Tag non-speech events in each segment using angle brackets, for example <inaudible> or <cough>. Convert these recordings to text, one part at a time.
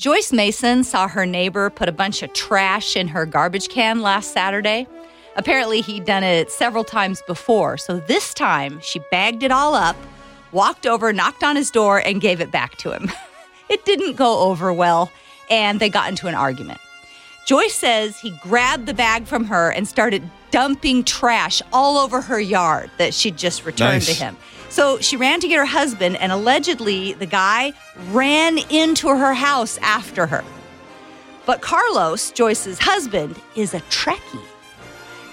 Joyce Mason saw her neighbor put a bunch of trash in her garbage can last Saturday. Apparently, he'd done it several times before. So this time, she bagged it all up, walked over, knocked on his door, and gave it back to him. <laughs> it didn't go over well, and they got into an argument. Joyce says he grabbed the bag from her and started dumping trash all over her yard that she'd just returned Nice. to him. So she ran to get her husband, and allegedly the guy ran into her house after her. But Carlos, Joyce's husband, is a Trekkie.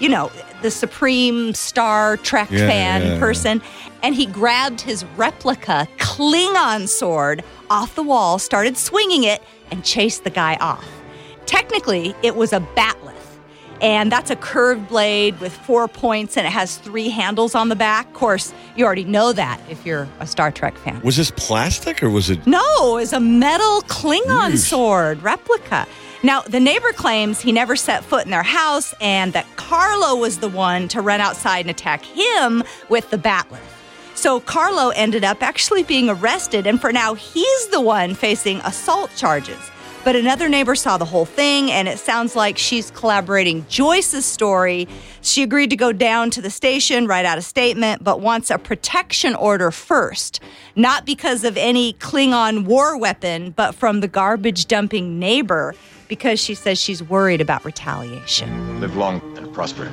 You know, the supreme Star Trek Yeah, fan yeah, person. And he grabbed his replica Klingon sword off the wall, started swinging it, and chased the guy off. Technically, it was a bat'leth. And that's a curved blade with four points and it has three handles on the back. Of course, you already know that if you're a Star Trek fan. Was this plastic or was it? No, it's a metal Klingon Yeesh. sword replica. Now, the neighbor claims he never set foot in their house and that Carlo was the one to run outside and attack him with the bat'leth. So Carlo ended up actually being arrested, and for now, he's the one facing assault charges. But another neighbor saw the whole thing, and it sounds like she's collaborating Joyce's story. She agreed to go down to the station, write out a statement, but wants a protection order first. Not because of any Klingon war weapon, but from the garbage dumping neighbor, because she says she's worried about retaliation. Live long and prosper.